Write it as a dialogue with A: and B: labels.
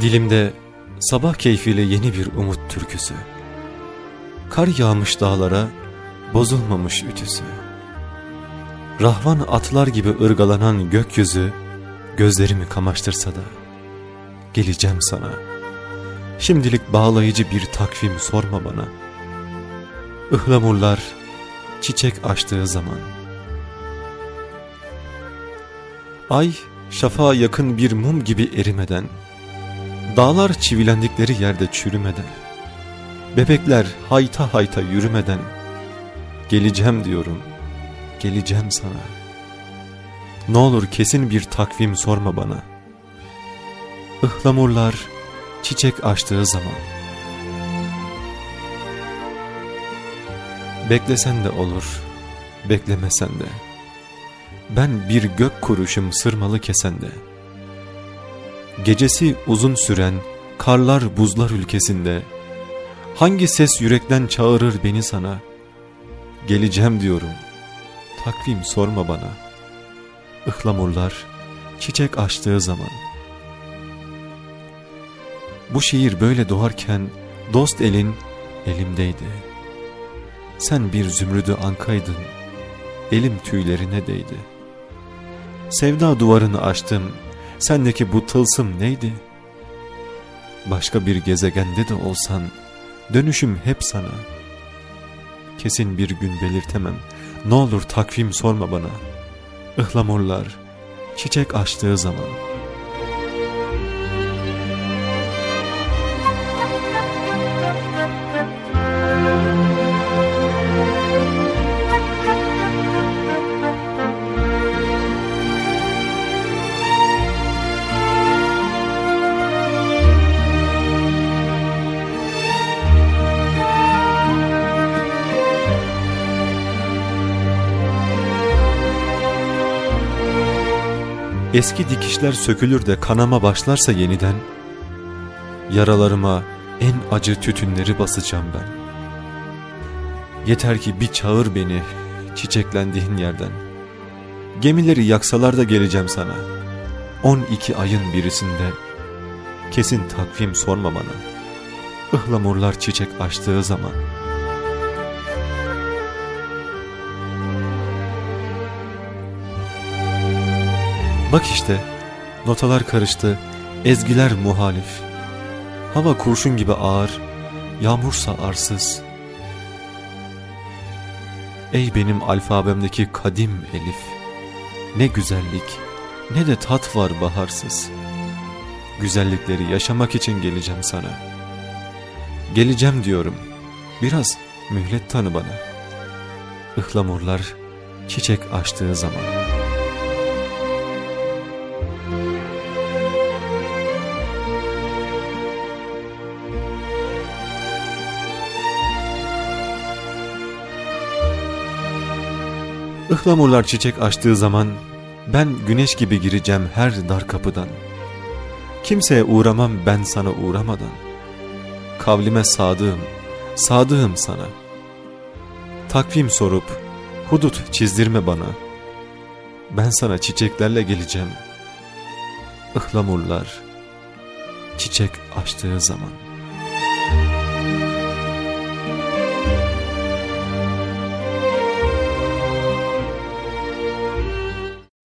A: Dilimde sabah keyfiyle yeni bir umut türküsü. Kar yağmış dağlara, bozulmamış ütüsü. Rahvan atlar gibi ırgalanan gökyüzü, gözlerimi kamaştırsa da, geleceğim sana. Şimdilik bağlayıcı bir takvim sorma bana. Ihlamurlar çiçek açtığı zaman. Ay şafağa yakın bir mum gibi erimeden, Dağlar çivilendikleri yerde çürümeden, bebekler hayta hayta yürümeden, geleceğim diyorum, geleceğim sana. Ne olur kesin bir takvim sorma bana. Ihlamurlar çiçek açtığı zaman. Beklesen de olur, beklemesen de. Ben bir gök kuruşum sırmalı kesende. Gecesi uzun süren karlar buzlar ülkesinde. Hangi ses yürekten çağırır beni sana? Geleceğim diyorum. Takvim sorma bana. Ihlamurlar çiçek açtığı zaman. Bu şiir böyle doğarken dost elin elimdeydi. Sen bir zümrüdü ankaydın Elim tüylerine değdi. Sevda duvarını açtım Sendeki bu tılsım neydi? Başka bir gezegende de olsan dönüşüm hep sana. Kesin bir gün belirtemem. Ne olur takvim sorma bana. Ihlamurlar çiçek açtığı zaman.'' Eski dikişler sökülür de kanama başlarsa yeniden, yaralarıma en acı tütünleri basacağım ben. Yeter ki bir çağır beni çiçeklendiğin yerden. Gemileri yaksalar da geleceğim sana. 12 ayın birisinde kesin takvim sorma bana. Ihlamurlar çiçek açtığı zaman.'' Bak işte, notalar karıştı, ezgiler muhalif. Hava kurşun gibi ağır, yağmursa arsız. Ey benim alfabemdeki kadim elif, ne güzellik, ne de tat var baharsız. Güzellikleri yaşamak için geleceğim sana. Geleceğim diyorum, biraz mühlet tanı bana. Ihlamurlar çiçek açtığı zaman.'' Ihlamurlar çiçek açtığı zaman ben güneş gibi gireceğim her dar kapıdan. Kimseye uğramam ben sana uğramadan. Kavlime sadığım, sadığım sana. Takvim sorup hudut çizdirme bana. Ben sana çiçeklerle geleceğim. Ihlamurlar çiçek açtığı zaman.